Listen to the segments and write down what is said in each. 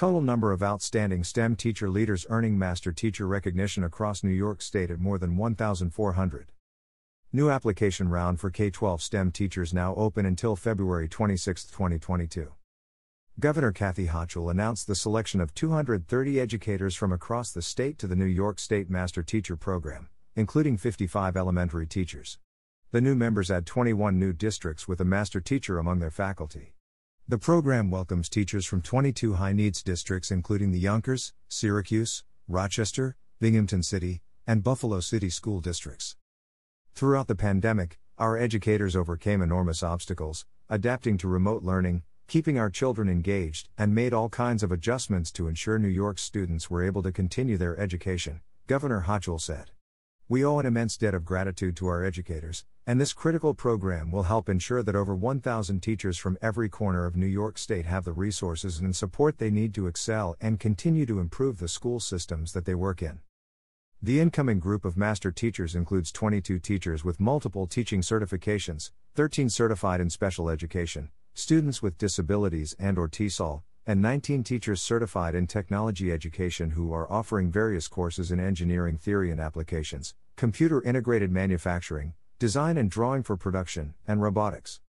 Total number of outstanding STEM teacher leaders earning master teacher recognition across New York State at more than 1,400. New application round for K 12 STEM teachers now open until February 26, 2022. Governor Kathy Hochul announced the selection of 230 educators from across the state to the New York State Master Teacher Program, including 55 elementary teachers. The new members add 21 new districts with a master teacher among their faculty. The program welcomes teachers from 22 high needs districts, including the Yonkers, Syracuse, Rochester, Binghamton City, and Buffalo City school districts. Throughout the pandemic, our educators overcame enormous obstacles, adapting to remote learning, keeping our children engaged, and made all kinds of adjustments to ensure New York's students were able to continue their education, Governor Hochul said. We owe an immense debt of gratitude to our educators, and this critical program will help ensure that over 1,000 teachers from every corner of New York State have the resources and support they need to excel and continue to improve the school systems that they work in. The incoming group of master teachers includes 22 teachers with multiple teaching certifications, 13 certified in special education, students with disabilities and or TESOL, and 19 teachers certified in technology education who are offering various courses in engineering theory and applications, computer integrated manufacturing, design and drawing for production, and robotics.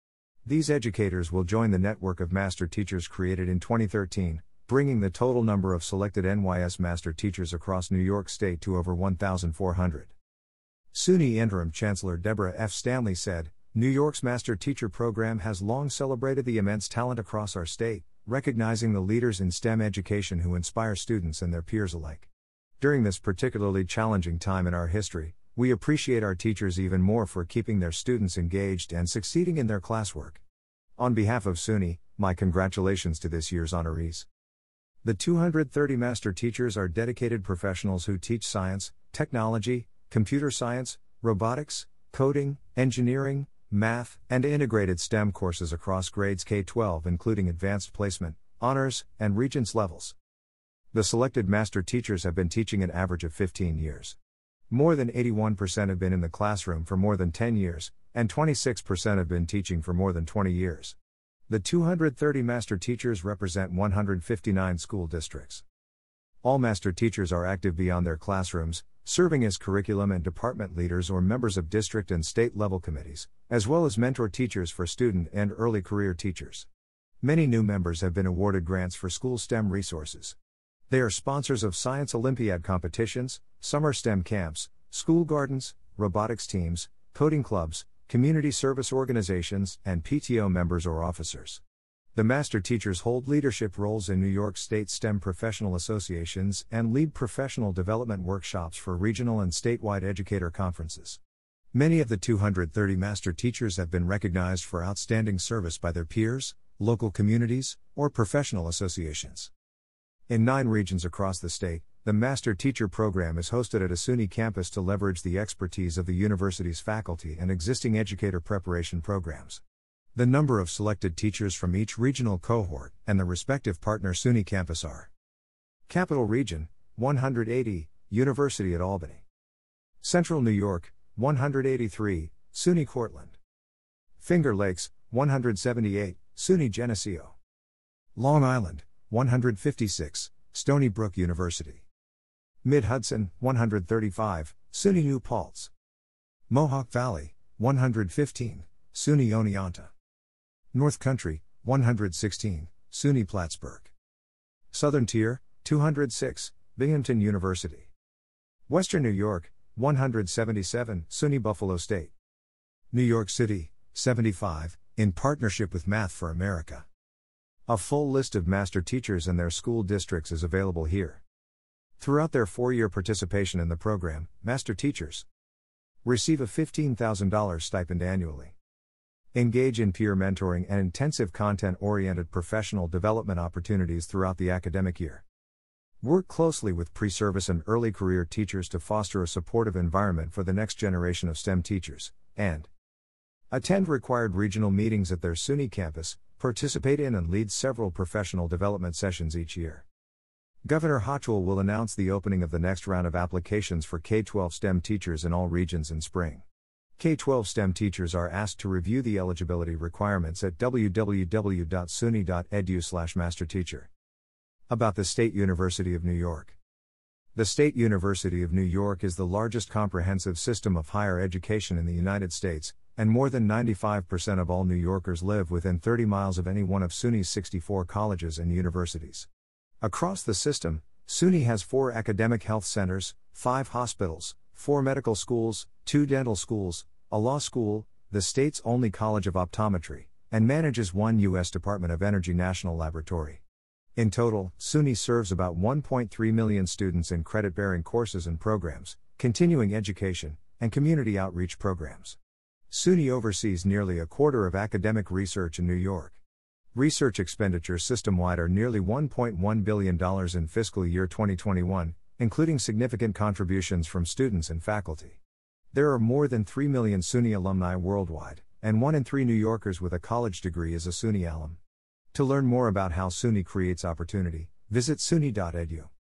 These educators will join the network of master teachers created in 2013, bringing the total number of selected NYS master teachers across New York State to over 1,400. SUNY Interim Chancellor Deborah F. Stanley said, New York's Master Teacher Program has long celebrated the immense talent across our state, recognizing the leaders in STEM education who inspire students and their peers alike. During this particularly challenging time in our history, we appreciate our teachers even more for keeping their students engaged and succeeding in their classwork. On behalf of SUNY, my congratulations to this year's honorees. The 230 master teachers are dedicated professionals who teach science, technology, computer science, robotics, coding, engineering, math, and integrated STEM courses across grades K 12, including advanced placement, honors, and regents levels. The selected master teachers have been teaching an average of 15 years. More than 81% have been in the classroom for more than 10 years, and 26% have been teaching for more than 20 years. The 230 master teachers represent 159 school districts. All master teachers are active beyond their classrooms, serving as curriculum and department leaders or members of district and state level committees, as well as mentor teachers for student and early career teachers. Many new members have been awarded grants for school STEM resources. They are sponsors of Science Olympiad competitions, summer STEM camps, school gardens, robotics teams, coding clubs, community service organizations, and PTO members or officers. The master teachers hold leadership roles in New York State STEM professional associations and lead professional development workshops for regional and statewide educator conferences. Many of the 230 master teachers have been recognized for outstanding service by their peers, local communities, or professional associations. In nine regions across the state, the Master Teacher Program is hosted at a SUNY campus to leverage the expertise of the university's faculty and existing educator preparation programs. The number of selected teachers from each regional cohort and the respective partner SUNY campus are Capital Region, 180, University at Albany. Central New York, 183, SUNY Cortland. Finger Lakes, 178, SUNY Geneseo. Long Island, 156, Stony Brook University. Mid Hudson, 135, SUNY New Paltz. Mohawk Valley, 115, SUNY Oneonta. North Country, 116, SUNY Plattsburgh. Southern Tier, 206, Binghamton University. Western New York, 177, SUNY Buffalo State. New York City, 75, in partnership with Math for America. A full list of master teachers and their school districts is available here. Throughout their four year participation in the program, master teachers receive a $15,000 stipend annually. Engage in peer mentoring and intensive content oriented professional development opportunities throughout the academic year. Work closely with pre service and early career teachers to foster a supportive environment for the next generation of STEM teachers, and attend required regional meetings at their SUNY campus, participate in and lead several professional development sessions each year. Governor Hochul will announce the opening of the next round of applications for K 12 STEM teachers in all regions in spring. K 12 STEM teachers are asked to review the eligibility requirements at www.suny.edu/masterteacher. About the State University of New York. The State University of New York is the largest comprehensive system of higher education in the United States, and more than 95% of all New Yorkers live within 30 miles of any one of SUNY's 64 colleges and universities. Across the system, SUNY has four academic health centers, five hospitals, four medical schools, two dental schools, a law school, the state's only college of optometry, and manages one U.S. Department of Energy National Laboratory. In total, SUNY serves about 1.3 million students in credit bearing courses and programs, continuing education, and community outreach programs. SUNY oversees nearly a quarter of academic research in New York. Research expenditures system wide are nearly $1.1 billion in fiscal year 2021, including significant contributions from students and faculty. There are more than 3 million SUNY alumni worldwide, and 1 in 3 New Yorkers with a college degree is a SUNY alum. To learn more about how SUNY creates opportunity, visit suny.edu.